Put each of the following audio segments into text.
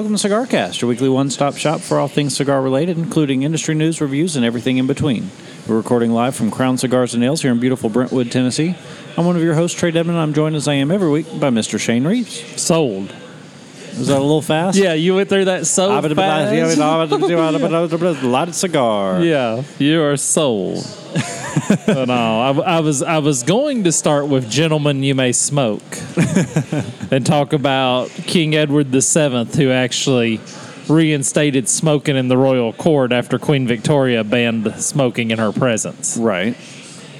welcome to CigarCast, your weekly one-stop shop for all things cigar-related, including industry news, reviews, and everything in between. We're recording live from Crown Cigars and Nails here in beautiful Brentwood, Tennessee. I'm one of your hosts, Trae Devon, and I'm joined as I am every week by Mr. Shane Reeves. Sold. Was that a little fast? Yeah, you went through that so fast. A lot of cigar. Yeah, you are sold. No, I, I was I was going to start with "Gentlemen, You May Smoke" and talk about King Edward VII, who actually reinstated smoking in the royal court after Queen Victoria banned smoking in her presence. Right.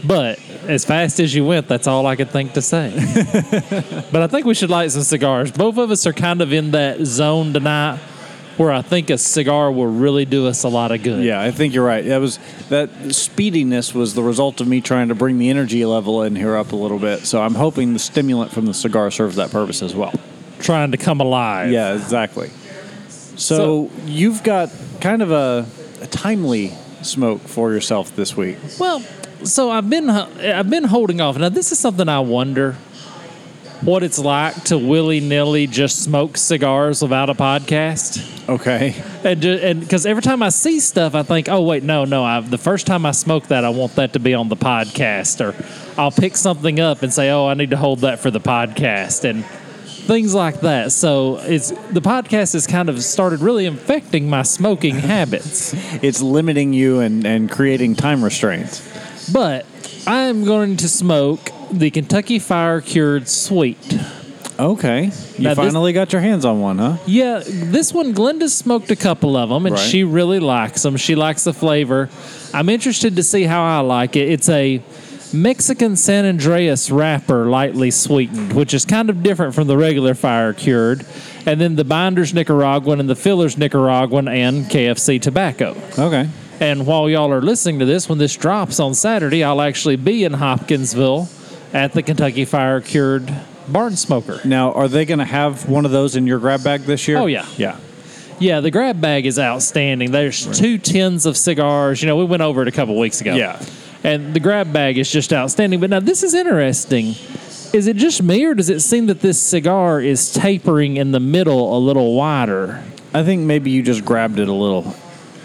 But as fast as you went, that's all I could think to say. but I think we should light some cigars. Both of us are kind of in that zone tonight where I think a cigar will really do us a lot of good. Yeah, I think you're right. That was that speediness was the result of me trying to bring the energy level in here up a little bit. So I'm hoping the stimulant from the cigar serves that purpose as well. Trying to come alive. Yeah, exactly. So, So- you've got kind of a, a timely smoke for yourself this week. Well, so I've been I've been holding off. Now this is something I wonder what it's like to willy nilly just smoke cigars without a podcast. Okay. And and because every time I see stuff, I think, oh wait, no, no. I, the first time I smoke that, I want that to be on the podcast, or I'll pick something up and say, oh, I need to hold that for the podcast, and things like that. So it's the podcast has kind of started really infecting my smoking habits. It's limiting you and, and creating time restraints. But I'm going to smoke the Kentucky Fire Cured Sweet. Okay. You Now, this- finally got your hands on one, huh? Yeah, this one, Glenda's smoked a couple of them, and Right. she really likes them. She likes the flavor. I'm interested to see how I like it. It's a Mexican San Andrés wrapper, lightly sweetened, which is kind of different from the regular fire cured. And then the binder's Nicaraguan and the filler's Nicaraguan and KFC tobacco. Okay. And while y'all are listening to this, when this drops on Saturday, I'll actually be in Hopkinsville at the Kentucky Fire Cured Barn Smoker. Now, are they going to have one of those in your grab bag this year? Oh, yeah. Yeah. Yeah, the grab bag is outstanding. There's two tins of cigars. You know, we went over it a couple weeks ago. Yeah. And the grab bag is just outstanding. But now this is interesting. Is it just me, or does it seem that this cigar is tapering in the middle a little wider? I think maybe you just grabbed it a little.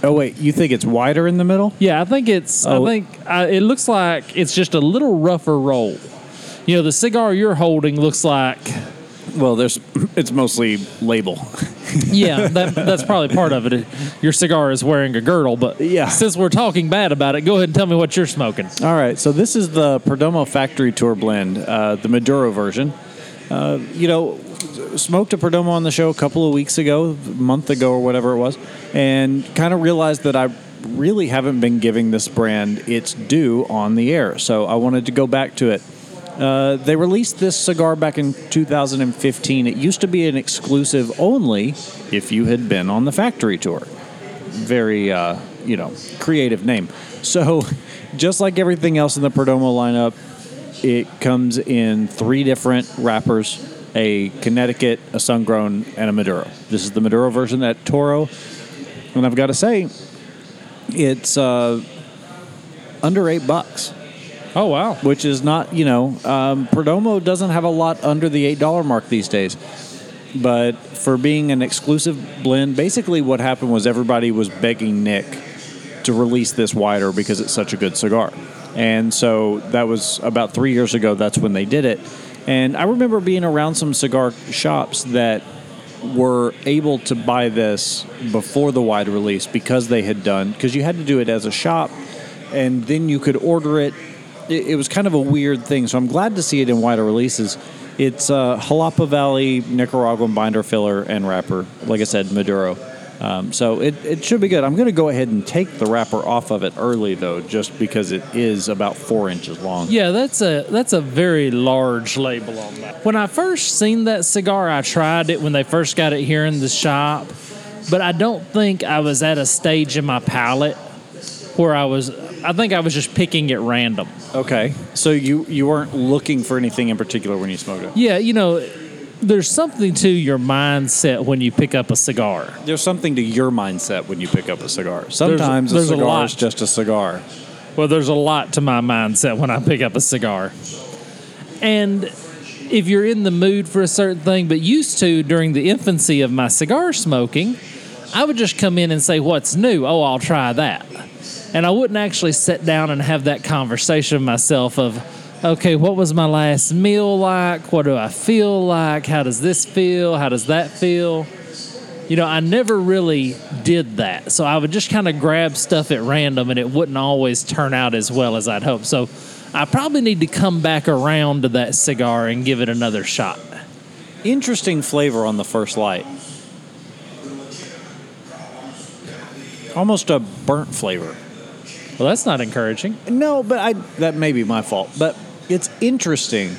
Oh, wait. You think it's wider in the middle? Yeah, I think it's. Oh. I think uh, it looks like it's just a little rougher roll. You know, the cigar you're holding looks like. Well, there's it's mostly label. Yeah, that, that's probably part of it. Your cigar is wearing a girdle, but Yeah. since we're talking bad about it, go ahead and tell me what you're smoking. All right, so this is the Perdomo Factory Tour blend, uh, the Maduro version. Uh, you know, smoked a Perdomo on the show a couple of weeks ago, a month ago or whatever it was, and kind of realized that I really haven't been giving this brand its due on the air. So I wanted to go back to it. Uh, they released this cigar back in 2015. It used to be an exclusive only if you had been on the factory tour. Very, uh, you know, creative name. So, just like everything else in the Perdomo lineup, it comes in three different wrappers a Connecticut, a Sungrown, and a Maduro. This is the Maduro version at Toro. And I've got to say, it's uh, under eight bucks Oh wow! which is not, you know, um, Perdomo doesn't have a lot under the $8 mark these days. But for being an exclusive blend, basically what happened was everybody was begging Nick to release this wider because it's such a good cigar. And so that was about three years ago, that's when they did it. And I remember being around some cigar shops that were able to buy this before the wide release because they had done, because you had to do it as a shop and then you could order it. It, it was kind of a weird thing. So I'm glad to see it in wider releases. It's uh, Jalapa Valley, Nicaraguan binder filler and wrapper. Like I said, Maduro. Um, so it, it should be good. I'm going to go ahead and take the wrapper off of it early though, just because it is about four inches long. Yeah, that's a that's a very large label on that. When I first seen that cigar, I tried it when they first got it here in the shop, but I don't think I was at a stage in my palate where I was. I think I was just picking at random. Okay. So you you weren't looking for anything in particular when you smoked it. Yeah, you know, there's something to your mindset when you pick up a cigar. There's something to your mindset when you pick up a cigar. Sometimes there's a a cigar lot. is just a cigar. Well, there's a lot to my mindset when I pick up a cigar. And if you're in the mood for a certain thing, but used to during the infancy of my cigar smoking, I would just come in and say, What's new? Oh, I'll try that. And I wouldn't actually sit down and have that conversation myself of, okay, what was my last meal like? What do I feel like? How does this feel? How does that feel? You know, I never really did that. So I would just kind of grab stuff at random and it wouldn't always turn out as well as I'd hoped. So I probably need to come back around to that cigar and give it another shot. Interesting flavor on the first light. Almost a burnt flavor. Well, that's not encouraging. No, but I that may be my fault. But it's interesting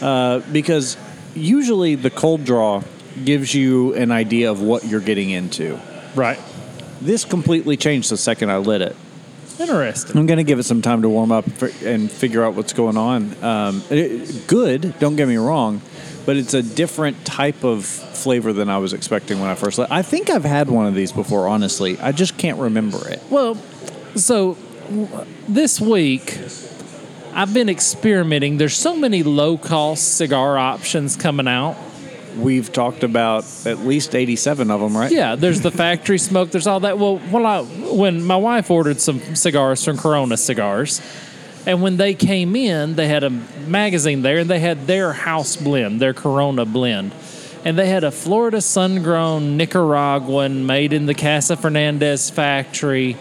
uh, because usually the cold draw gives you an idea of what you're getting into. Right. This completely changed the second I lit it. Interesting. I'm going to give it some time to warm up and figure out what's going on. Um, it, good, don't get me wrong, but it's a different type of flavor than I was expecting when I first lit. I think I've had one of these before, honestly. I just can't remember it. Well, so this week I've been experimenting. There's so many low cost cigar options coming out. We've talked about at least 87 of them, right? Yeah, there's the factory smoke. There's all that. Well, when I when my wife ordered some cigars from Corona Cigars, and when they came in, they had a magazine there, and they had their house blend, their Corona blend, and they had a Florida sun-grown Nicaraguan made in the Casa Fernandez factory,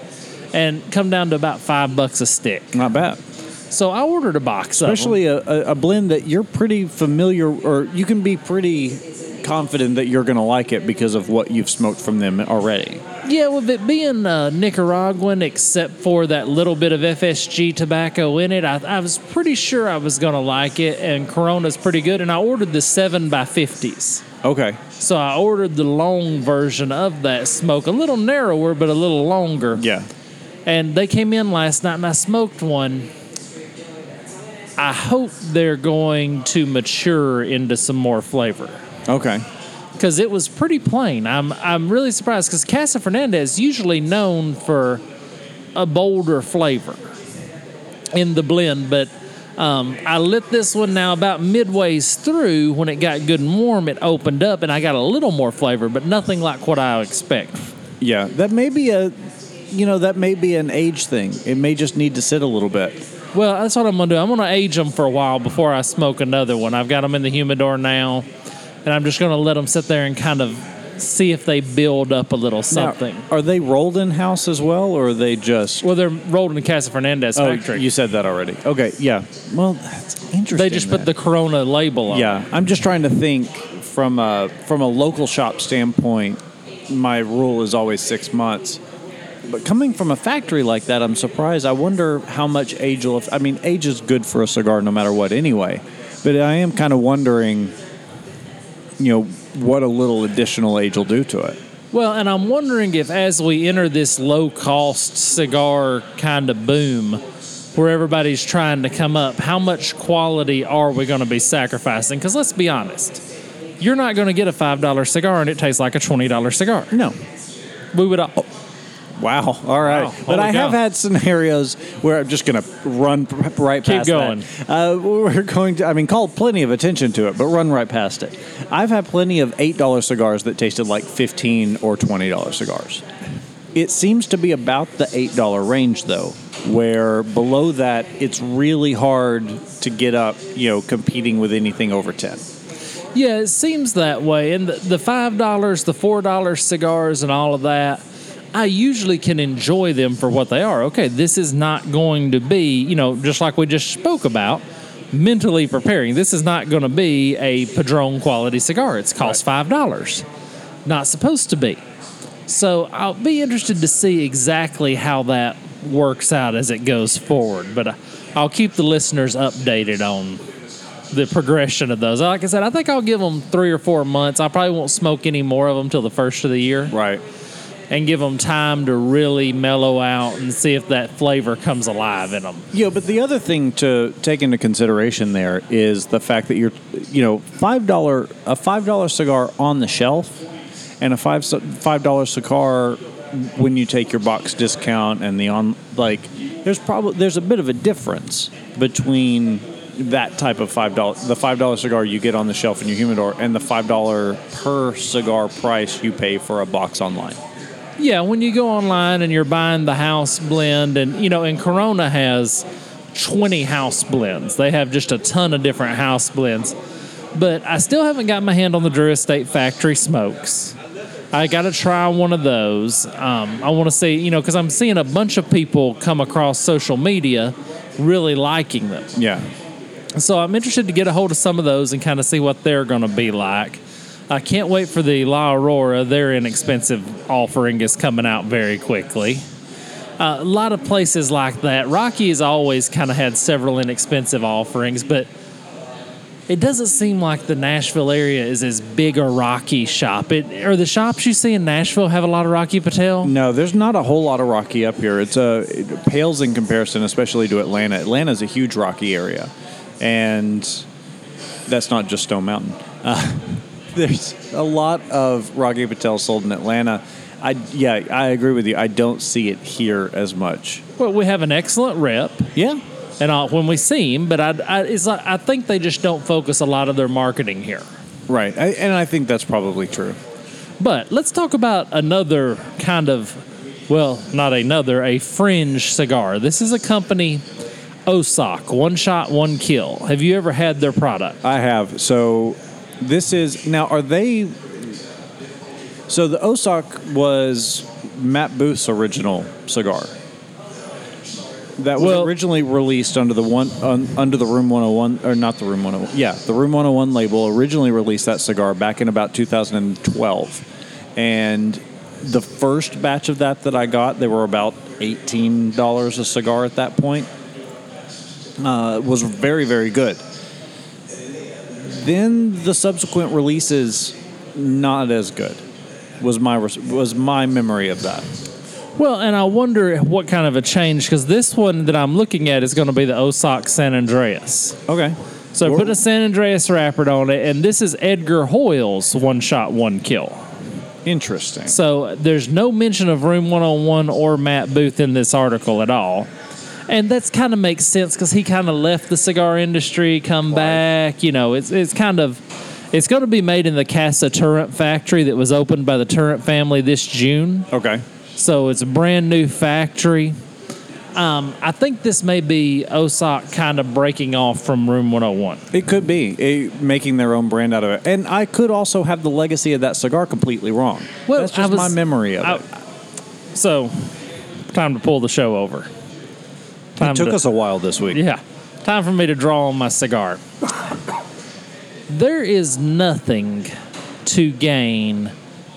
and come down to about five bucks a stick. Not bad. So I ordered a box, of Especially them. a, a, blend that you're pretty familiar, or you can be pretty confident that you're going to like it because of what you've smoked from them already. Yeah, with it being uh, Nicaraguan, except for that little bit of FSG tobacco in it, I, I was pretty sure I was going to like it. And Corona's pretty good. And I ordered the 7 by 50s Okay. So I ordered the long version of that smoke, a little narrower, but a little longer. Yeah. And they came in last night and I smoked one. I hope they're going to mature into some more flavor Okay. because it was pretty plain. I'm I'm really surprised because Casa Fernandez is usually known for a bolder flavor in the blend, but um, I lit this one now about midways through when it got good and warm. It opened up and I got a little more flavor, but nothing like what I expect. Yeah. That may be a, you know, that may be an age thing. It may just need to sit a little bit. Well, that's what I'm gonna do. I'm gonna age them for a while before I smoke another one. I've got them in the humidor now, and I'm just gonna let them sit there and kind of see if they build up a little something. Now, are they rolled in house as well, or are they just? well, they're rolled in the Casa Fernandez Oh, factory. you said that already. Okay. Yeah. Well, that's interesting. they just put the Corona label on. Yeah, I'm just trying to think from a from a local shop standpoint. My rule is always six months, but coming from a factory like that, I'm surprised. I wonder how much age will. I mean, age is good for a cigar no matter what, anyway. But I am kind of wondering, you know, what a little additional age will do to it. Well, and I'm wondering if as we enter this low cost cigar kind of boom, where everybody's trying to come up, how much quality are we going to be sacrificing? Because let's be honest, you're not going to get a five dollar cigar and it tastes like a twenty dollar cigar. No. We would. all oh, Wow. All right. Wow, But I have had scenarios where I'm just going to run right Keep past going. Uh, we're going to, I mean, call plenty of attention to it, but run right past it. I've had plenty of $8 cigars that tasted like 15 or $20 cigars. It seems to be about the $8 range, though, where below that, it's really hard to get up, you know, competing with anything over 10. Yeah, it seems that way. And the, the five dollars, the four dollar cigars, and all of that, I usually can enjoy them for what they are. Okay, this is not going to be, you know, just like we just spoke about, mentally preparing. This is not going to be a Padron quality cigar. It's cost five dollars. Not supposed to be. So I'll be interested to see exactly how that works out as it goes forward. But uh, I'll keep the listeners updated on the progression of those. Like I said, I think I'll give them three or four months. I probably won't smoke any more of them till the first of the year Right. And give them time to really mellow out and see if that flavor comes alive in them. Yeah, but the other thing to take into consideration there is the fact that you're, you know, five dollar a five dollar cigar on the shelf, and a five five dollar cigar when you take your box discount and the on like there's probably there's a bit of a difference between that type of five dollar the five dollar cigar you get on the shelf in your humidor and the five dollar per cigar price you pay for a box online. Yeah, when you go online and you're buying the house blend, and you know, and Corona has 20 house blends. They have just a ton of different house blends. But I still haven't got my hand on the Drew Estate Factory smokes. I got to try one of those. Um, I want to see, you know, because I'm seeing a bunch of people come across social media really liking them. Yeah. So I'm interested to get a hold of some of those and kind of see what they're going to be like. I can't wait for the La Aurora. Their inexpensive offering is coming out very quickly. Uh, a lot of places like that. Rocky has always kind of had several inexpensive offerings, but it doesn't seem like the Nashville area is as big a Rocky shop. It, or the shops you see in Nashville have a lot of Rocky Patel? No, there's not a whole lot of Rocky up here. It's a it pales in comparison, especially to Atlanta. Atlanta is a huge Rocky area, and that's not just Stone Mountain. Uh, there's a lot of Rocky Patel sold in Atlanta. I yeah, I agree with you. I don't see it here as much. Well, we have an excellent rep. Yeah, and uh, when we see him, but I, I, it's like, I think they just don't focus a lot of their marketing here. right, I, and I think that's probably true. But let's talk about another kind of, well, not another, a fringe cigar. This is a company, Osok, one shot, one kill. Have you ever had their product? I have. So this is now. Are they? So the Osok was Matt Booth's original cigar. That was Well- originally released under the one un, under the Room 101 or not the Room 101. Yeah, the Room 101 label originally released that cigar back in about 2012. And the first batch of that that I got, they were about $18 a cigar at that point. Uh, was very very good then the subsequent releases not as good was my was my memory of that Well, and I wonder what kind of a change, because this one that I'm looking at is going to be the Osok San Andrés. okay So put a San Andrés wrapper on it, and this is Edgar Hoyos's one shot, one kill. interesting So there's no mention of Room 101 or Matt Booth in this article at all. And that's kind of makes sense because he kind of left the cigar industry, come back. You know, it's it's kind of it's going to be made in the Casa Turrent factory that was opened by the Turrent family this June. okay So it's a brand new factory. Um, I think this may be Osok kind of breaking off from Room 101. it could be eh, making their own brand out of it and i could also have the legacy of that cigar completely wrong Well, that's just was- my memory of I- it So, time to pull the show over. Time it took to- us a while this week Yeah. Time for me to draw on my cigar. There is nothing to gain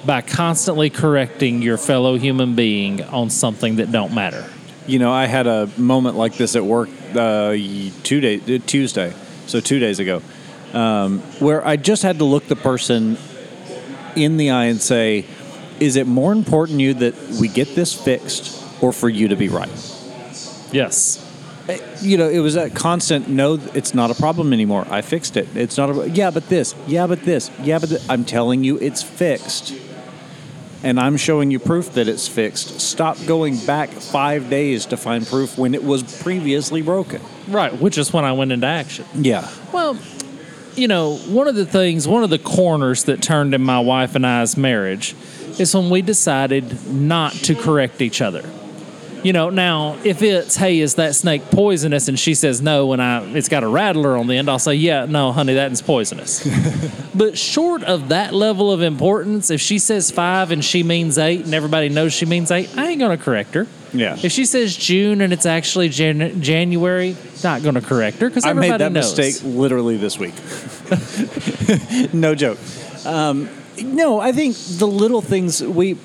by constantly correcting your fellow human being on something that don't matter. you know i had a moment like this at work uh, two day, uh, tuesday so two days ago um, where i just had to look the person in the eye and say is it more important to you that we get this fixed or for you to be right Yes. Eh, you know, it was a constant. No, it's not a problem anymore. I fixed it. It's not a. Yeah, but this. Yeah, but this. Yeah, but th- I'm telling you, it's fixed, and I'm showing you proof that it's fixed. Stop going back five days to find proof when it was previously broken. Right, which is when I went into action. Yeah. Well, you know, one of the things, one of the corners that turned in my wife and I's marriage is when we decided not to correct each other. You know, now if it's hey, is that snake poisonous? And she says no, and I it's got a rattler on the end, I'll say yeah, no, honey, that is poisonous. but short of that level of importance, if she says five and she means eight, and everybody knows she means eight, I ain't gonna correct her. Yeah. If she says June and it's actually Jan- January, not gonna correct her because I made that knows. mistake literally this week. no joke. Um, no, I think the little things we,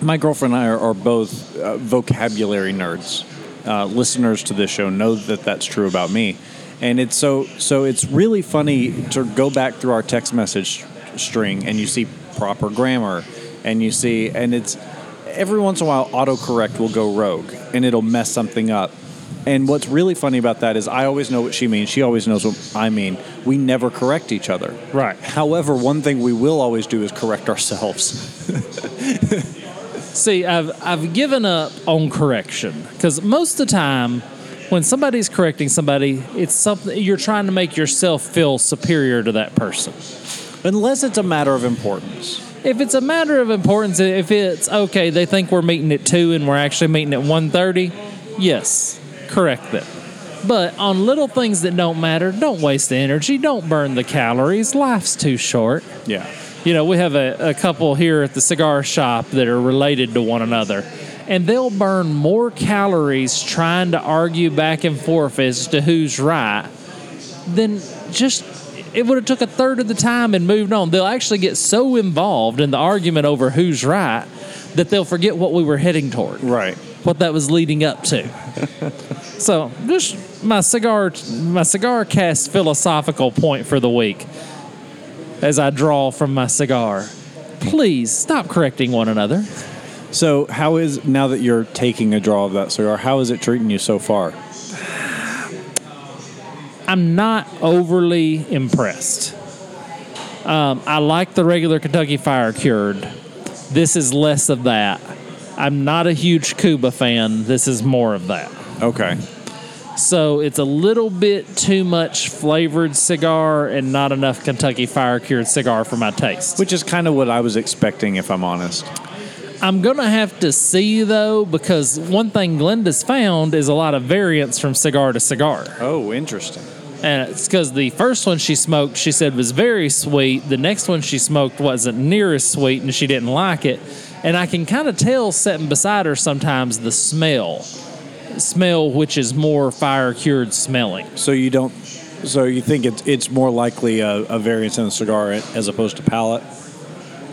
my girlfriend and I are, are both uh, vocabulary nerds. Uh, listeners to this show know that that's true about me, and it's so so. It's really funny to go back through our text message string and you see proper grammar, and you see and it's every once in a while autocorrect will go rogue and it'll mess something up. And what's really funny about that is I always know what she means. She always knows what I mean. We never correct each other. Right. However, one thing we will always do is correct ourselves. See, I've I've given up on correction because most of the time when somebody's correcting somebody, it's something you're trying to make yourself feel superior to that person. Unless it's a matter of importance. If it's a matter of importance, if it's okay, they think we're meeting at two and we're actually meeting at 1.30, yes, correct them. But on little things that don't matter, don't waste the energy, don't burn the calories. Life's too short. Yeah. You know, we have a, a couple here at the cigar shop that are related to one another, and they'll burn more calories trying to argue back and forth as to who's right than just it would have took a third of the time and moved on. They'll actually get so involved in the argument over who's right that they'll forget what we were heading toward, Right. What that was leading up to. so, just my cigar, my cigar cast philosophical point for the week as I draw from my cigar. Please stop correcting one another. So, how is now that you're taking a draw of that cigar? How is it treating you so far? I'm not overly impressed. Um, I like the regular Kentucky Fire Cured. This is less of that. I'm not a huge Cuba fan. This is more of that. Okay. So it's a little bit too much flavored cigar and not enough Kentucky Fire Cured cigar for my taste. Which is kind of what I was expecting, if I'm honest. I'm going to have to see though, because one thing Glenda's found is a lot of variance from cigar to cigar. Oh, interesting. And it's because the first one she smoked, she said was very sweet. The next one she smoked wasn't near as sweet, and she didn't like it. And I can kind of tell sitting beside her sometimes the smell, smell which is more fire cured smelling. So you don't. So you think it's it's more likely a, a variance in the cigar as opposed to palate?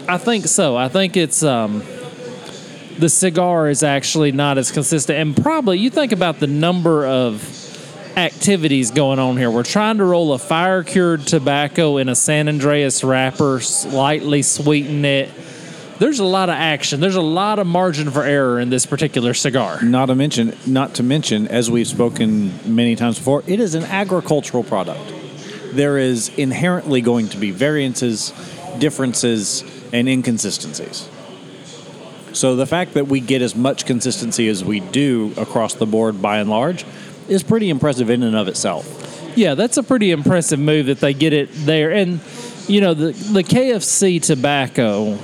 I think so. I think it's um, the cigar is actually not as consistent, and probably you think about the number of activities going on here. We're trying to roll a fire cured tobacco in a San Andrés wrapper, slightly sweeten it. There's a lot of action. There's a lot of margin for error in this particular cigar. Not to mention, not to mention, as we've spoken many times before, it is an agricultural product. There is inherently going to be variances, differences, and inconsistencies. So the fact that we get as much consistency as we do across the board, by and large, is pretty impressive in and of itself. Yeah, that's a pretty impressive move that they get it there. And you know, the the KFC tobacco,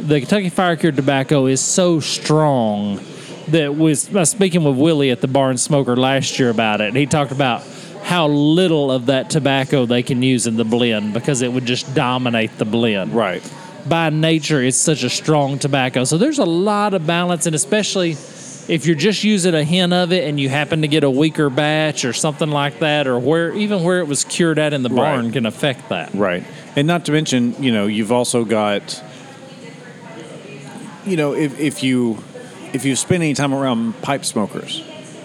the Kentucky Fire Cured tobacco is so strong that was speaking with Willie at the Barn Smoker last year about it. And he talked about how little of that tobacco they can use in the blend because it would just dominate the blend. Right. By nature, it's such a strong tobacco. So there's a lot of balance, and especially if you're just using a hint of it and you happen to get a weaker batch or something like that, or where even where it was cured at in the barn Right. can affect that. Right. And not to mention, you know, you've also got you know, if, if you if you spend any time around pipe smokers,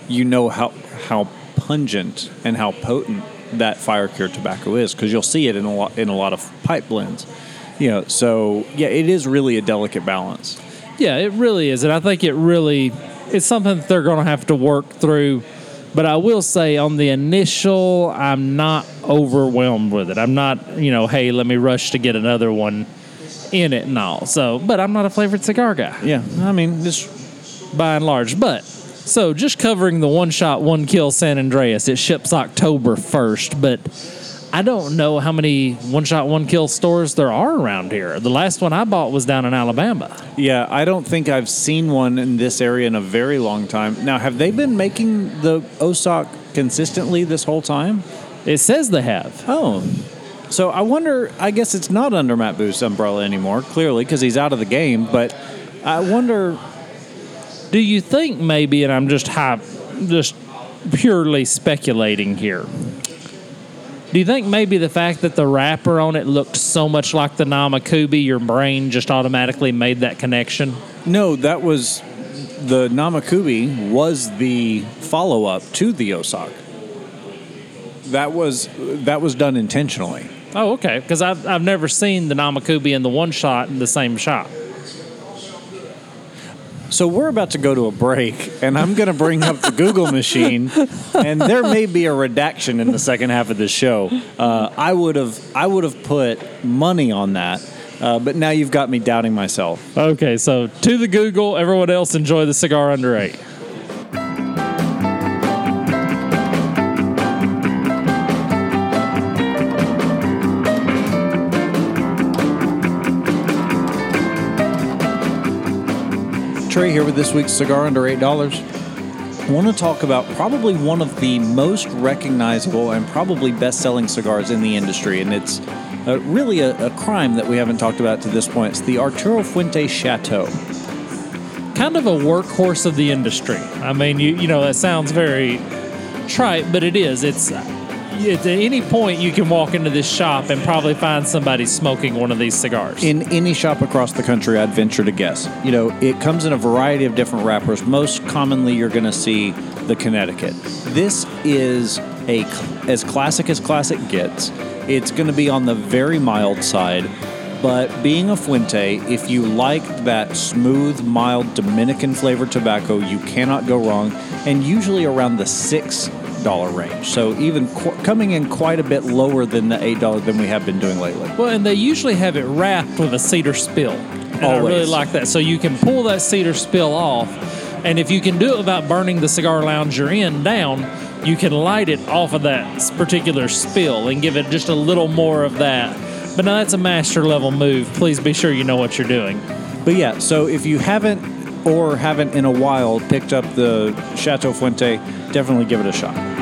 you know how how pungent and how potent that fire cured tobacco is because you'll see it in a lot in a lot of pipe blends. You know, so yeah, it is really a delicate balance. Yeah, it really is, and I think it really it's something that they're going to have to work through. But I will say, on the initial, I'm not overwhelmed with it. I'm not, you know, hey, let me rush to get another one in it and all. So, but I'm not a flavored cigar guy. Yeah, I mean, this by and large. But so just covering the one shot, one kill San Andrés. It ships October 1st, but I don't know how many one shot, one kill stores there are around here. The last one I bought was down in Alabama. Yeah, I don't think I've seen one in this area in a very long time. Now, have they been making the Osok consistently this whole time? It says they have. Oh. So I wonder, I guess it's not under Matt Booth's umbrella anymore, clearly, because he's out of the game, but I wonder, Do you think maybe, and I'm just hype, just purely speculating here. Do you think maybe the fact that the wrapper on it looked so much like the Namakubi, your brain just automatically made that connection? no, that was the Namakubi was the follow up to the Osok. That was that was done intentionally. Oh, okay. Because I've, I've never seen the Namakubi and the one shot in the same shot. So we're about to go to a break, and I'm going to bring up the Google machine, and there may be a redaction in the second half of the show. Uh, I would have I would have put money on that, uh, but now you've got me doubting myself. Okay, so to the Google, everyone else enjoy the cigar under eight. Trae here with this week's cigar under eight dollars. I want to talk about probably one of the most recognizable and probably best-selling cigars in the industry, and it's uh, really a, a crime that we haven't talked about to this point. It's the Arturo Fuente Chateau. Kind of a workhorse of the industry. I mean, you you know that sounds very trite, but it is. It's at any point you can walk into this shop and probably find somebody smoking one of these cigars. In any shop across the country, I'd venture to guess. You know, it comes in a variety of different wrappers. Most commonly, you're going to see the Connecticut. This is a as classic as classic gets. It's going to be on the very mild side, but being a Fuente, if you like that smooth, mild Dominican flavored tobacco, you cannot go wrong. And usually around the six dollar range. So even qu- coming in quite a bit lower than the eight dollar than we have been doing lately. Well, and they usually have it wrapped with a cedar spill. And I really like that. So you can pull that cedar spill off, and if you can do it without burning the cigar lounge you're in down, you can light it off of that particular spill and give it just a little more of that. But now that's a master level move. Please be sure you know what you're doing. But yeah, so if you haven't or haven't in a while picked up the Chateau Fuente, definitely give it a shot.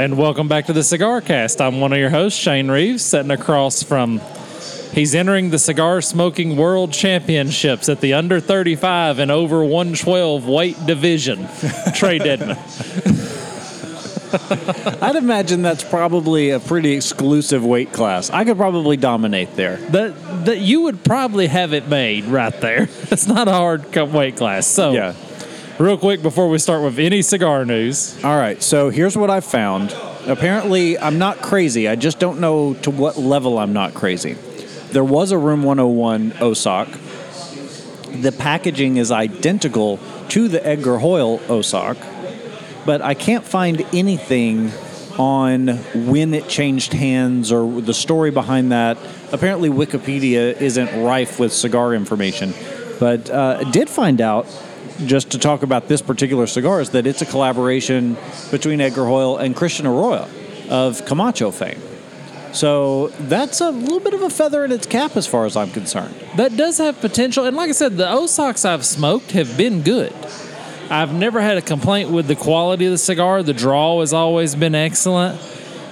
And welcome back to the Cigar Cast. I'm one of your hosts, Shane Reeves, sitting across from. He's entering the cigar smoking world championships at the under 35 and over 112 weight division. Trae Deadman. I'd imagine that's probably a pretty exclusive weight class. I could probably dominate there. That that you would probably have it made right there. It's not a hard weight class. So, Yeah. Real quick before we start with any cigar news, All right, so here's what I found. Apparently, I'm not crazy. I just don't know to what level I'm not crazy. There was a Room 101 Osok. The packaging is identical to the Edgar Hoyos Osok, but I can't find anything on when it changed hands or the story behind that. Apparently, Wikipedia isn't rife with cigar information, but uh, did find out just to talk about this particular cigar is that it's a collaboration between Edgar Hoyos and Christian Eiroa of Camacho fame. So that's a little bit of a feather in its cap as far as I'm concerned. that does have potential. And like I said, the Osoks I've smoked have been good. I've never had a complaint with the quality of the cigar. The draw has always been excellent.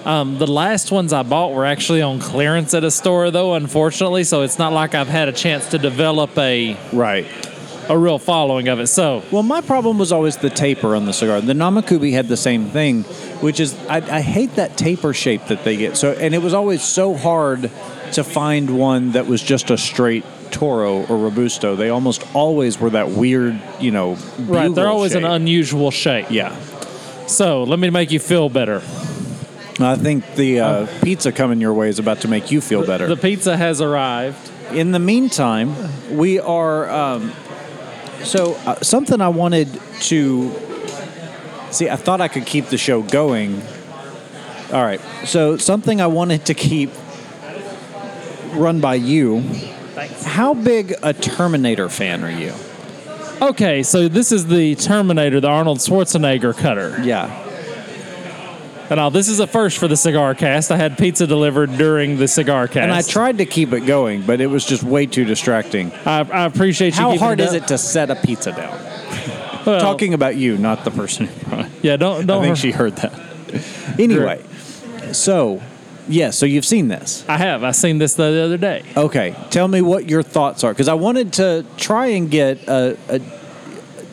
Um, the last ones I bought were actually on clearance at a store, though, unfortunately. So it's not like I've had a chance to develop a Right. A real following of it. So Well, my problem was always the taper on the cigar. The Namakubi had the same thing, which is I, I hate that taper shape that they get. So, and it was always so hard to find one that was just a straight Toro or Robusto. They almost always were that weird, you know, right, they're always shape. an unusual shape. yeah. So let me make you feel better. I think the uh, pizza coming your way is about to make you feel better. The pizza has arrived. in the meantime, we are. Um, so, uh, something I wanted to see, I thought I could keep the show going. All right. So, something I wanted to keep run by you. Thanks. How big a Terminator fan are you? Okay, so this is the Terminator, the Arnold Schwarzenegger cutter. Yeah. And now this is a first for the cigar cast. I had pizza delivered during the cigar cast. And I tried to keep it going, but it was just way too distracting. I, I appreciate you. How hard is it to set a pizza down? Well, Talking about you, not the person. Yeah, don't don't. I think she heard that. Anyway, so yeah, so you've seen this. I have. I seen this the other day. Okay, tell me what your thoughts are because I wanted to try and get a, a,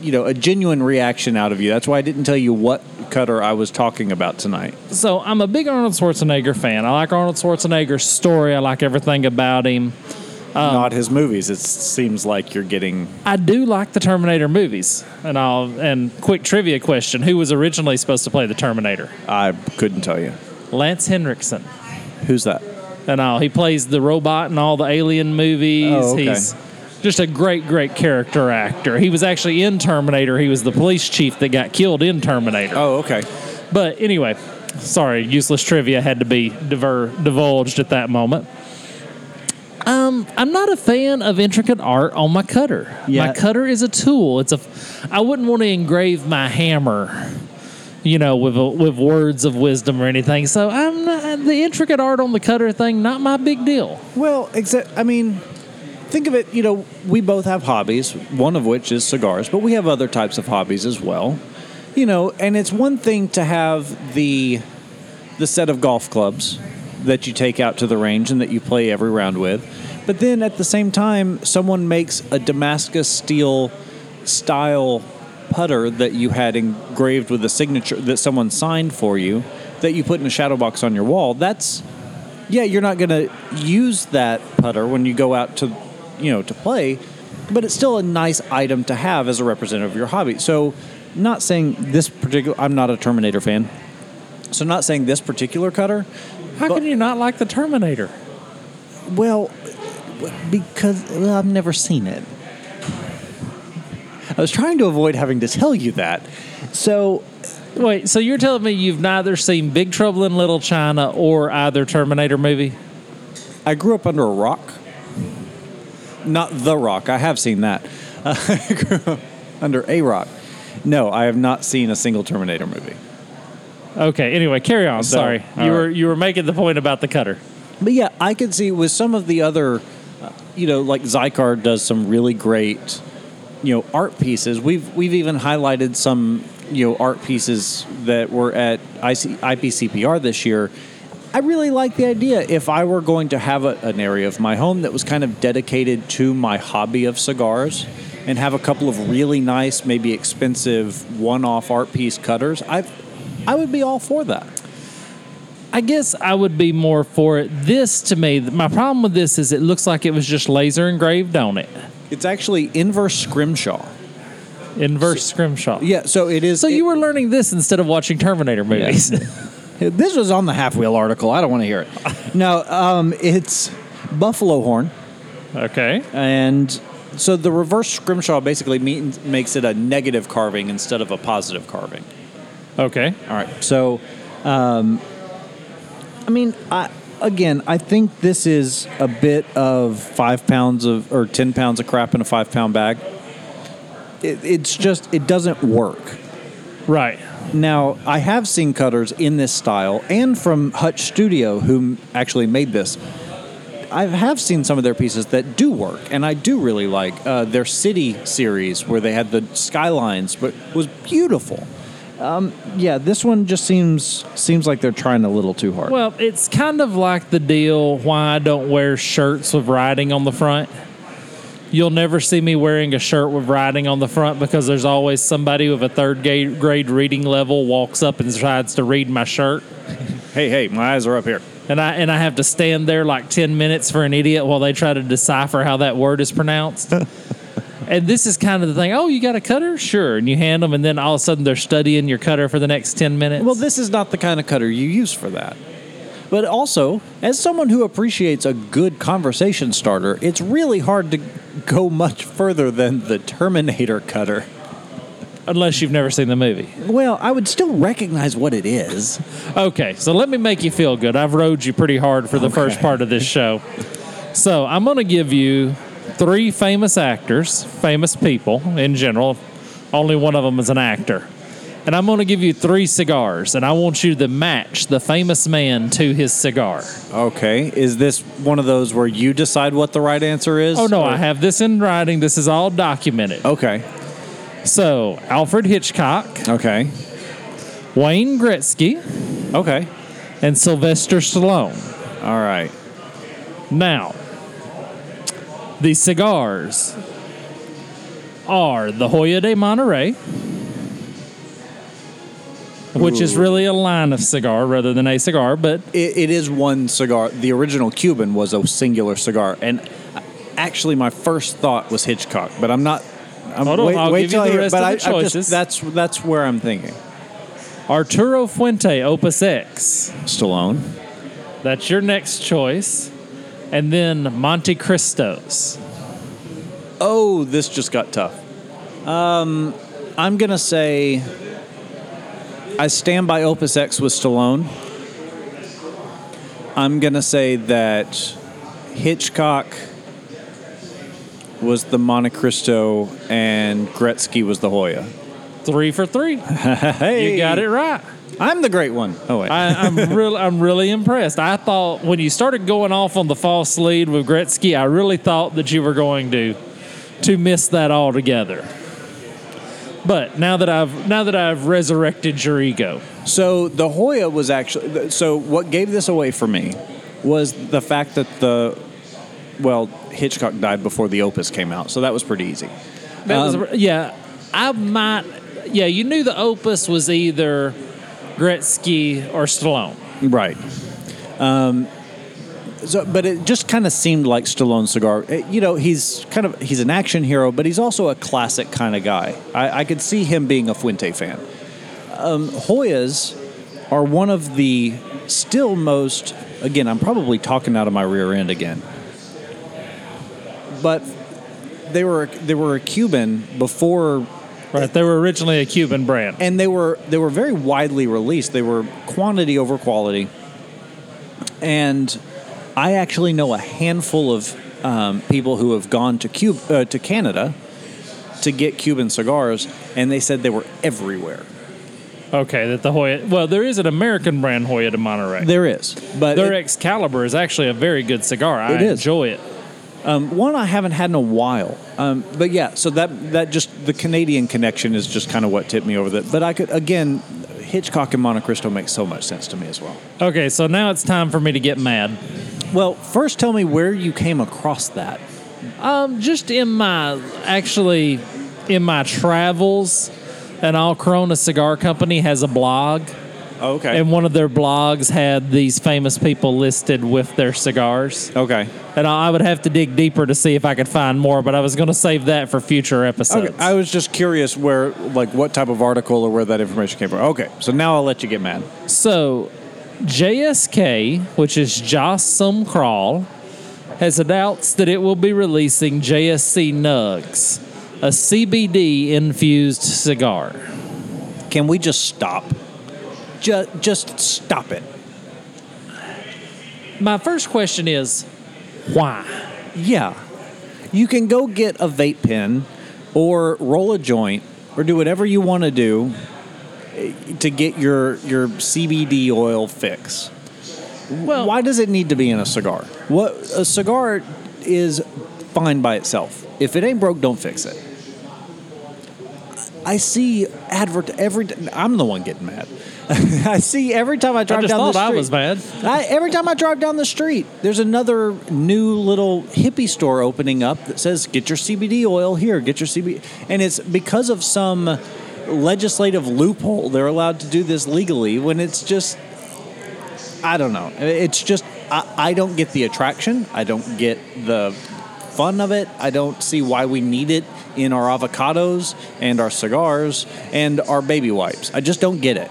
you know, a genuine reaction out of you. That's why I didn't tell you what cutter I was talking about tonight. So I'm a big Arnold Schwarzenegger fan. I like Arnold Schwarzenegger's story. I like everything about him. Um, Not his movies. It seems like you're getting. I do like the Terminator movies. And I'll and quick trivia question: Who was originally supposed to play the Terminator? I couldn't tell you. Lance Henriksen. Who's that? And all he plays the robot in all the Alien movies. Oh, okay. He's just a great, great character actor. He was actually in Terminator. He was the police chief that got killed in Terminator. Oh, okay. But anyway, sorry, useless trivia had to be diver- divulged at that moment. Um, I'm not a fan of intricate art on my cutter. Yeah. My cutter is a tool. It's a. I wouldn't want to engrave my hammer, you know, with a, with words of wisdom or anything. So I'm not, the intricate art on the cutter thing. Not my big deal. Well, except I mean, think of it. You know, we both have hobbies. One of which is cigars, but we have other types of hobbies as well. You know, and it's one thing to have the the set of golf clubs that you take out to the range and that you play every round with. But then at the same time, someone makes a Damascus steel style putter that you had engraved with a signature that someone signed for you that you put in a shadow box on your wall. That's yeah, you're not going to use that putter when you go out to, you know, to play, but it's still a nice item to have as a representative of your hobby. So, not saying this particular, I'm not a Terminator fan, so not saying this particular cutter. How But- can you not like the Terminator? Well, because well, I've never seen it. I was trying to avoid having to tell you that. So, Wait, so you're telling me you've neither seen Big Trouble in Little China or either Terminator movie? I grew up under a rock. Not the rock. I have seen that. I grew up under a rock. No, I have not seen a single Terminator movie. Okay. Anyway, carry on. So, Sorry, you right. were you were making the point about the cutter. But yeah, I could see with some of the other, uh, you know, like Xikar does some really great, you know, art pieces. We've we've even highlighted some, you know, art pieces that were at IC, IPCPR this year. I really like the idea. If I were going to have a, an area of my home that was kind of dedicated to my hobby of cigars, and have a couple of really nice, maybe expensive one-off art piece cutters, I, I would be all for that. I guess I would be more for it. This to me, my problem with this is it looks like it was just laser engraved on it. It's actually inverse scrimshaw. Inverse scrimshaw. Yeah, so it is. So it- you were learning this instead of watching Terminator movies. This was on the half wheel article. I don't want to hear it. no, um, it's buffalo horn, okay. and so the reverse scrimshaw basically means, makes it a negative carving instead of a positive carving. Okay. All right. So, um, I mean, I again, I think this is a bit of five pounds of or ten pounds of crap in a five pound bag. It, it's just it doesn't work. Right. Now, I have seen cutters in this style and from Hutch Studio, who actually made this. I have seen some of their pieces that do work, and I do really like uh, their City series where they had the skylines, but was beautiful. Um, yeah, this one just seems seems like they're trying a little too hard. Well, it's kind of like the deal why I don't wear shirts with writing on the front. You'll never see me wearing a shirt with writing on the front because there's always somebody with a third grade, grade reading level walks up and decides to read my shirt. hey, hey, my eyes are up here. And I and I have to stand there like 10 minutes for an idiot while they try to decipher how that word is pronounced. and this is kind of the thing. Oh, you got a cutter? Sure. And you hand them, and then all of a sudden they're studying your cutter for the next 10 minutes. Well, this is not the kind of cutter you use for that. But also, as someone who appreciates a good conversation starter, it's really hard to go much further than the Terminator cutter. unless you've never seen the movie. Well, I would still recognize what it is. Okay, so let me make you feel good. I've rode you pretty hard for the first part of this show. So I'm going to give you three famous actors, famous people in general. Only one of them is an actor. And I'm going to give you three cigars, and I want you to match the famous man to his cigar. Okay, is this one of those where you decide what the right answer is? Oh, no, Or- I have this in writing. This is all documented. Okay, So, Alfred Hitchcock, okay, Wayne Gretzky, okay. and Sylvester Stallone. All right. Now, the cigars are the Hoyo de Monterrey, which is really a line of cigar rather than a cigar, but It, it is one cigar. The original Cuban was a singular cigar, and actually, my first thought was Hitchcock, but I'm not. I'm, Hold on, wait, I'll wait give you till I the hear- rest but of I, the I choices. just that's that's where I'm thinking. Arturo Fuente Opus X. Stallone. That's your next choice. And then Monte Cristos. Oh, this just got tough. Um, I'm gonna say I stand by Opus X with Stallone. I'm gonna say that Hitchcock was the Montecristo and Gretzky was the Hoyo. Three for three. Hey, You got it right. I'm the great one. Oh wait. I, I'm really, I'm really impressed. I thought when you started going off on the false lead with Gretzky, I really thought that you were going to, to miss that altogether. But now that I've now that I've resurrected your ego, So the Hoyo was actually so what gave this away for me was the fact that the well Hitchcock died before the Opus came out, so that was pretty easy. that Um, was yeah. I might yeah. You knew the Opus was either Gretzky or Stallone. Right. Um, so, but it just kind of seemed like Stallone cigar. It- you know, he's kind of he's an action hero, but he's also a classic kind of guy. I, I could see him being a Fuente fan. Um, Hoyos are one of the still most. Again, I'm probably talking out of my rear end again, but they were they were a Cuban before Right. They were originally a Cuban brand. and they were they were very widely released. They were quantity over quality, and I actually know a handful of um, people who have gone to Cuba uh, to Canada to get Cuban cigars, and they said they were everywhere. Okay, that the Hoyo. Well, there is an American brand Hoyo de Monterrey. There is, but Their it- Excalibur is actually a very good cigar. I It is. enjoy it. um, one I haven't had in a while. Um, but yeah, so that that just the Canadian connection is just kind of what tipped me over that. But I could again, Hitchcock and Montecristo makes so much sense to me as well. Okay, so now it's time for me to get mad. Well, first tell me where you came across that. Um, just in my actually in my travels, and all Corona Cigar Company has a blog, Okay. and one of their blogs had these famous people listed with their cigars. okay. And I would have to dig deeper to see if I could find more, but I was going to save that for future episodes. Okay, I was just curious where, like, what type of article or where that information came from. Okay, so now I'll let you get mad. So, JSK, which is Joss Some Crawl, has announced that it will be releasing JSC Nugs, a CBD infused cigar. Can we just stop? Just, just stop it. My first question is why? Yeah, you can go get a vape pen, or roll a joint, or do whatever you want to do to get your your CBD oil fix. Well, Why does it need to be in a cigar? What a cigar is fine by itself. If it ain't broke, don't fix it. I see advert every. I'm the one getting mad. I see every time I I drive just down thought the I street. was mad. I, every time I drive down the street, there's another new little hippie store opening up that says, "Get your CBD oil here. Get your CBD," and it's because of some legislative loophole they're allowed to do this legally. When it's just, I don't know. It's just I, I don't get the attraction. I don't get the fun of it. I don't see why we need it in our avocados and our cigars and our baby wipes. I just don't get it.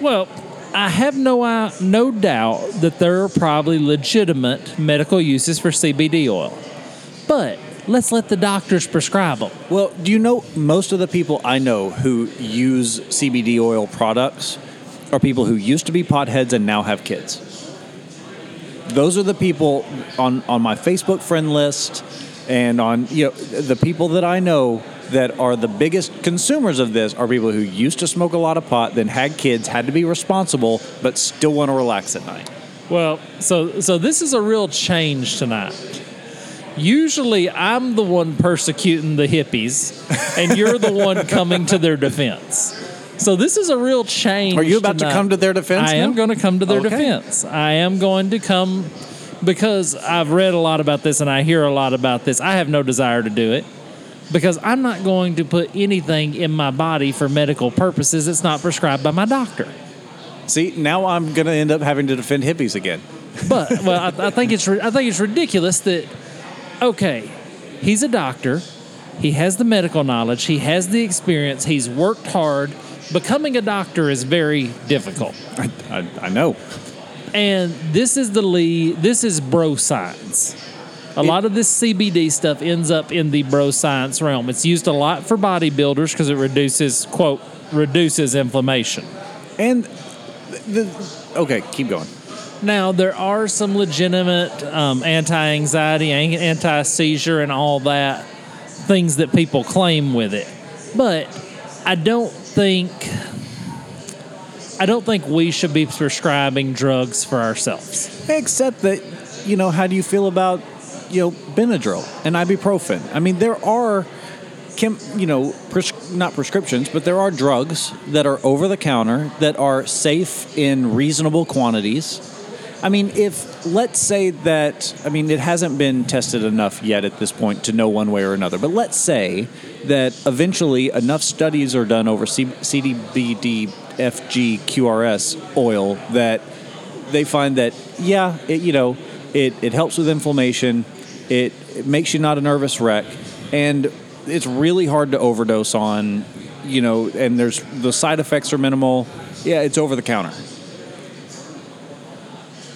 Well, I have no uh, no doubt that there are probably legitimate medical uses for CBD oil, but let's let the doctors prescribe them. Well, do you know most of the people I know who use CBD oil products are people who used to be potheads and now have kids? Those are the people on, on my Facebook friend list and on you know the people that I know that are the biggest consumers of this are people who used to smoke a lot of pot, then had kids, had to be responsible, but still want to relax at night. Well, so so this is a real change tonight. Usually, I'm the one persecuting the hippies, and you're the one coming to their defense. So this is a real change. Are you about to come to their defense I am going to come to their oh, Okay. defense. I am going to come because I've read a lot about this and I hear a lot about this. I have no desire to do it because I'm not going to put anything in my body for medical purposes that's not prescribed by my doctor. See, now I'm going to end up having to defend hippies again. But well, I, I think it's I think it's ridiculous that okay, he's a doctor, he has the medical knowledge, he has the experience, he's worked hard. Becoming a doctor is very difficult, I, I, I know. and this is the lead. This is bro science. A lot of this CBD stuff ends up in the bro science realm. It's used a lot for bodybuilders because it reduces quote reduces inflammation. And the, okay, keep going. Now, there are some legitimate um, anti anxiety, anti seizure, and all that things that people claim with it. But I don't think. I don't think we should be prescribing drugs for ourselves. Except that, you know, how do you feel about, you know, Benadryl and ibuprofen? I mean, there are, chem, you know, pres- not prescriptions, but there are drugs that are over the counter that are safe in reasonable quantities. I mean, if let's say that, I mean, it hasn't been tested enough yet at this point to know one way or another, but let's say that eventually enough studies are done over C- CDBD FG QRS oil that they find that yeah, it, you know, it, it helps with inflammation, it, it makes you not a nervous wreck, and it's really hard to overdose on, you know, and there's the side effects are minimal. Yeah, it's over the counter.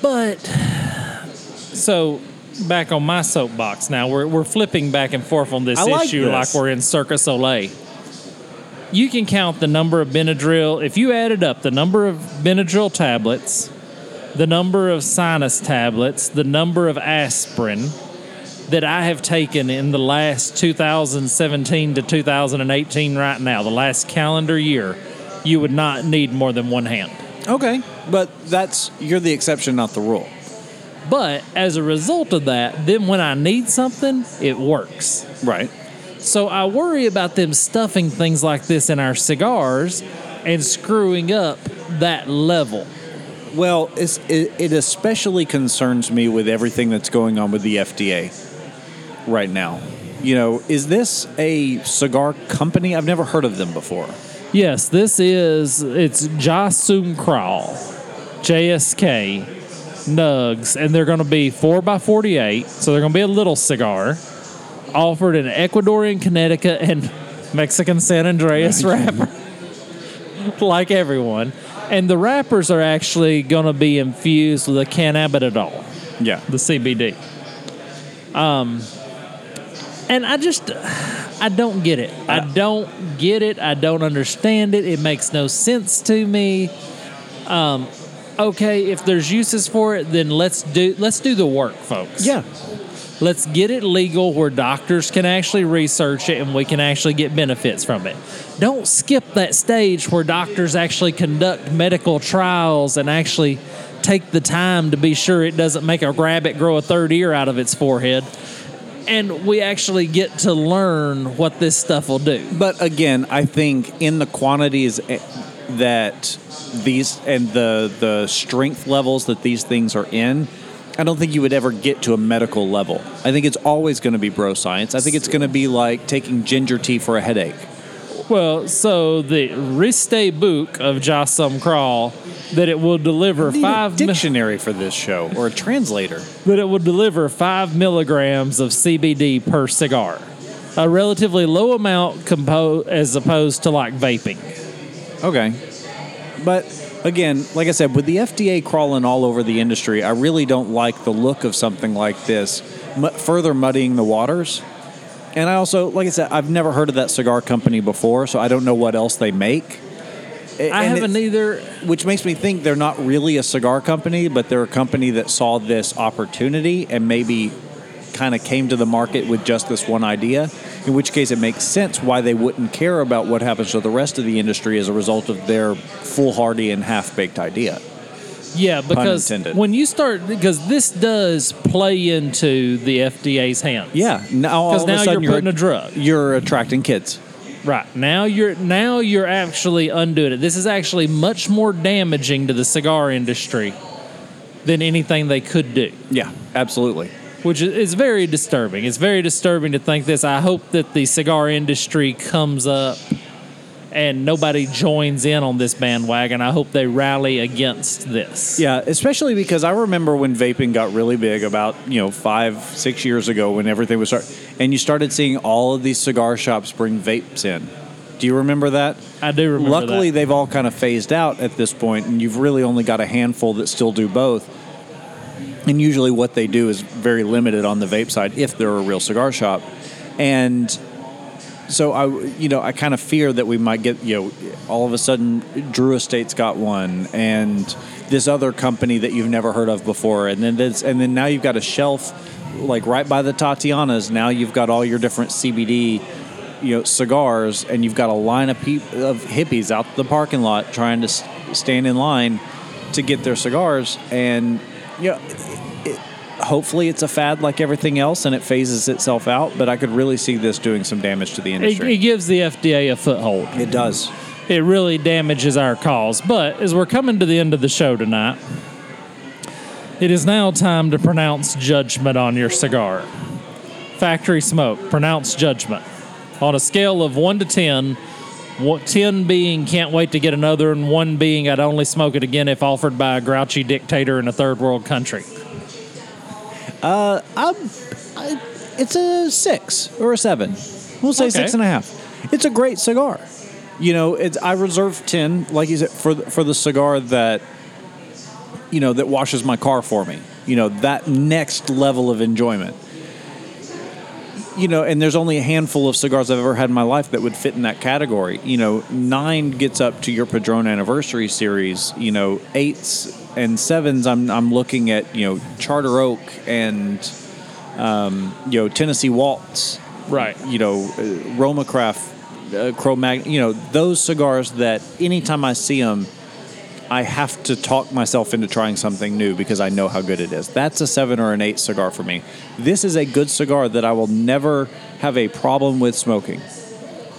But so back on my soapbox now, we're, we're flipping back and forth on this like issue this. like we're in Circus Soleil. You can count the number of Benadryl, if you added up the number of Benadryl tablets, the number of sinus tablets, the number of aspirin that I have taken in the last 2017 to 2018 right now, the last calendar year, you would not need more than one hand. Okay, but that's you're the exception, not the rule. But as a result of that, then when I need something, it works. Right. So I worry about them stuffing things like this in our cigars and screwing up that level. Well, it's, it, it especially concerns me with everything that's going on with the FDA right now. You know, is this a cigar company? I've never heard of them before. Yes, this is it's Jasum Crawl, JSK, Nugs, and they're going to be four by forty-eight. So they're going to be a little cigar, offered in Ecuadorian Connecticut and Mexican San Andrés wrapper, like everyone. And the wrappers are actually going to be infused with a cannabidiol, Yeah. the CBD. Um, and I just, I don't get it. I don't get it. I don't understand it. It makes no sense to me. Um, okay, if there's uses for it, then let's do let's do the work, folks. Yeah. Let's get it legal where doctors can actually research it and we can actually get benefits from it. Don't skip that stage where doctors actually conduct medical trials and actually take the time to be sure it doesn't make a rabbit grow a third ear out of its forehead. And we actually get to learn what this stuff will do. But again, I think in the quantities eh, that these and the the strength levels that these things are in, I don't think you would ever get to a medical level. I think it's always going to be bro science. I think it's going to be like taking ginger tea for a headache. Well, so the Riste book of Jasum Crawl that it will deliver Need a five mi- dictionary for this show or a translator. that it will deliver five milligrams of CBD per cigar, a relatively low amount compo- as opposed to like vaping. Okay. But again, like I said, with the FDA crawling all over the industry, I really don't like the look of something like this, mu- further muddying the waters. And I also, like I said, I've never heard of that cigar company before, so I don't know what else they make. A- I and haven't either. Which makes me think they're not really a cigar company, but they're a company that saw this opportunity and maybe kind of came to the market with just this one idea. In which case, it makes sense why they wouldn't care about what happens to the rest of the industry as a result of their foolhardy and half baked idea. Yeah, because when you start, because this does play into the FDA's hands. Yeah, now all of a sudden you're putting a drug. You're attracting kids. Right now, you're now you're actually undoing it. This is actually much more damaging to the cigar industry than anything they could do. Yeah, absolutely. which is very disturbing. It's very disturbing to think this. I hope that the cigar industry comes up and nobody joins in on this bandwagon. I hope they rally against this. Yeah, especially because I remember when vaping got really big about, you know, five, six years ago when everything was start and you started seeing all of these cigar shops bring vapes in. Do you remember that? I do remember Luckily, that. they've all kind of phased out at this point, and you've really only got a handful that still do both. And usually, what they do is very limited on the vape side if they're a real cigar shop. And so I, you know, I kind of fear that we might get, you know, all of a sudden Drew Estate's got one, and this other company that you've never heard of before, and then this, and then now you've got a shelf, like right by the Tatianas. Now you've got all your different CBD, you know, cigars, and you've got a line of peop- of hippies out the parking lot trying to stand in line to get their cigars, and you know, hopefully it's a fad like everything else, and it phases itself out. But I could really see this doing some damage to the industry. it gives the FDA a foothold. It does. It really damages our cause. But as we're coming to the end of the show tonight, it is now time to pronounce judgment on your cigar. Factory smoke, pronounce judgment. On a scale of 1 to 10, 10 being can't wait to get another, and 1 being I'd only smoke it again if offered by a grouchy dictator in a third world country. Uh, I'm, I, it's a six or a seven. We'll say Okay. six and a half. It's a great cigar. You know, it's I reserve ten, like you said, for the, for the cigar that you know that washes my car for me. You know, that next level of enjoyment. You know, and there's only a handful of cigars I've ever had in my life that would fit in that category. You know, nine gets up to your Padron Anniversary series. You know, eights and sevens. I'm I'm looking at you know Charter Oak and um, you know Tennessee Waltz Right. you know, uh, Roma Craft, uh, Cro Mag, you know, those cigars that anytime I see them, I have to talk myself into trying something new because I know how good it is. That's a seven or an eight cigar for me. This is a good cigar that I will never have a problem with smoking.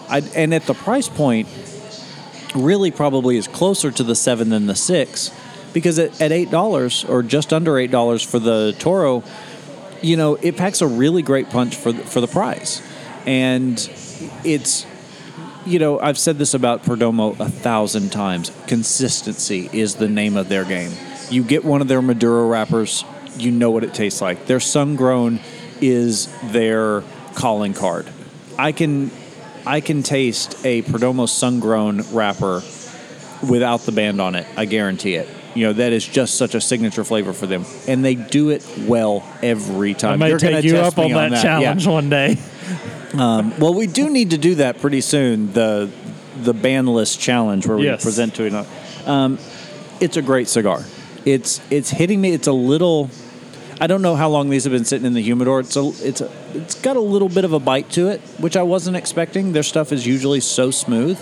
I, and at the price point, really probably is closer to the seven than the six because at, at $8 or just under $8 for the Toro, you know, it packs a really great punch for for the price, and it's, you know, I've said this about Perdomo a thousand times. Consistency is the name of their game. You get one of their Maduro wrappers, you know what it tastes like. Their sun grown is their calling card. I can, I can taste a Perdomo sun grown wrapper without the band on it. I guarantee it. You know that is just such a signature flavor for them, and they do it well every time. I may You're take you up on me that, Yeah. challenge one day. Well, we do need to do that pretty soon. The the bandless challenge where we Yes. present to it. Um, it's a great cigar. It's it's hitting me. It's a little. I don't know how long these have been sitting in the humidor. It's a it's a, it's got a little bit of a bite to it, which I wasn't expecting. Their stuff is usually so smooth,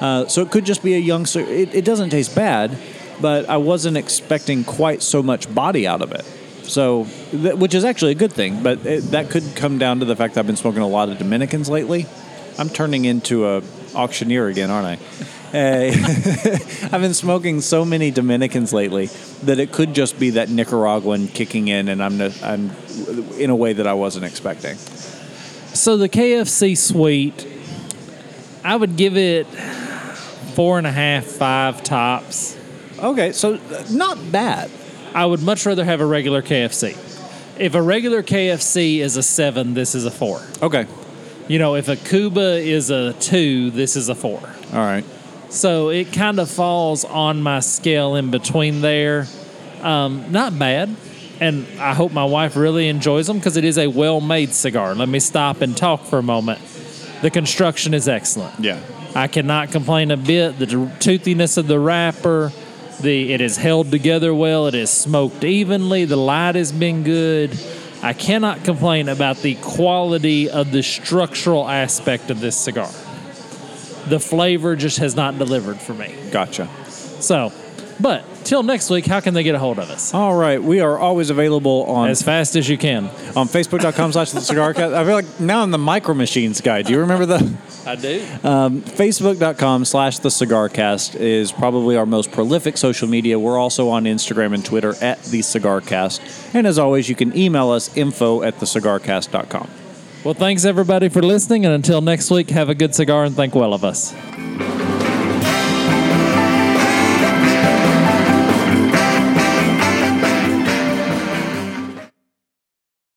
uh, so it could just be a young. It, it doesn't taste bad, but I wasn't expecting quite so much body out of it. So, th- which is actually a good thing, but it, that could come down to the fact that I've been smoking a lot of Dominicans lately. I'm turning into a auctioneer again, aren't I? Hey. I've been smoking so many Dominicans lately that it could just be that Nicaraguan kicking in, and I'm I'm in a way that I wasn't expecting. So the KFC Sweet, I would give it four and a half, five tops. Okay, so uh, not bad. I would much rather have a regular KFC. If a regular KFC is a seven, this is a four. Okay, You know, if a Cuba is a two, this is a four. all right. So it kind of falls on my scale in between there. Um, not bad. And I hope my wife really enjoys them because it is a well made cigar. Let me stop and talk for a moment. The construction is excellent. Yeah. I cannot complain a bit. The toothiness of the wrapper, the it is held together well. It is smoked evenly. The light has been good. I cannot complain about the quality of the structural aspect of this cigar. The flavor just has not delivered for me. Gotcha. So, but till next week, how can they get a hold of us? All right, we are always available on As fast as you can. on Facebook.com slash the cigar cast. I feel like now I'm the micro machines guy. Do you remember the I do. Um, Facebook.com slash the cigar cast is probably our most prolific social media. We're also on Instagram and Twitter at the cigar cast. And as always, you can email us info at thecigarcast.com. Well, thanks everybody for listening, and until next week, have a good cigar and think well of us.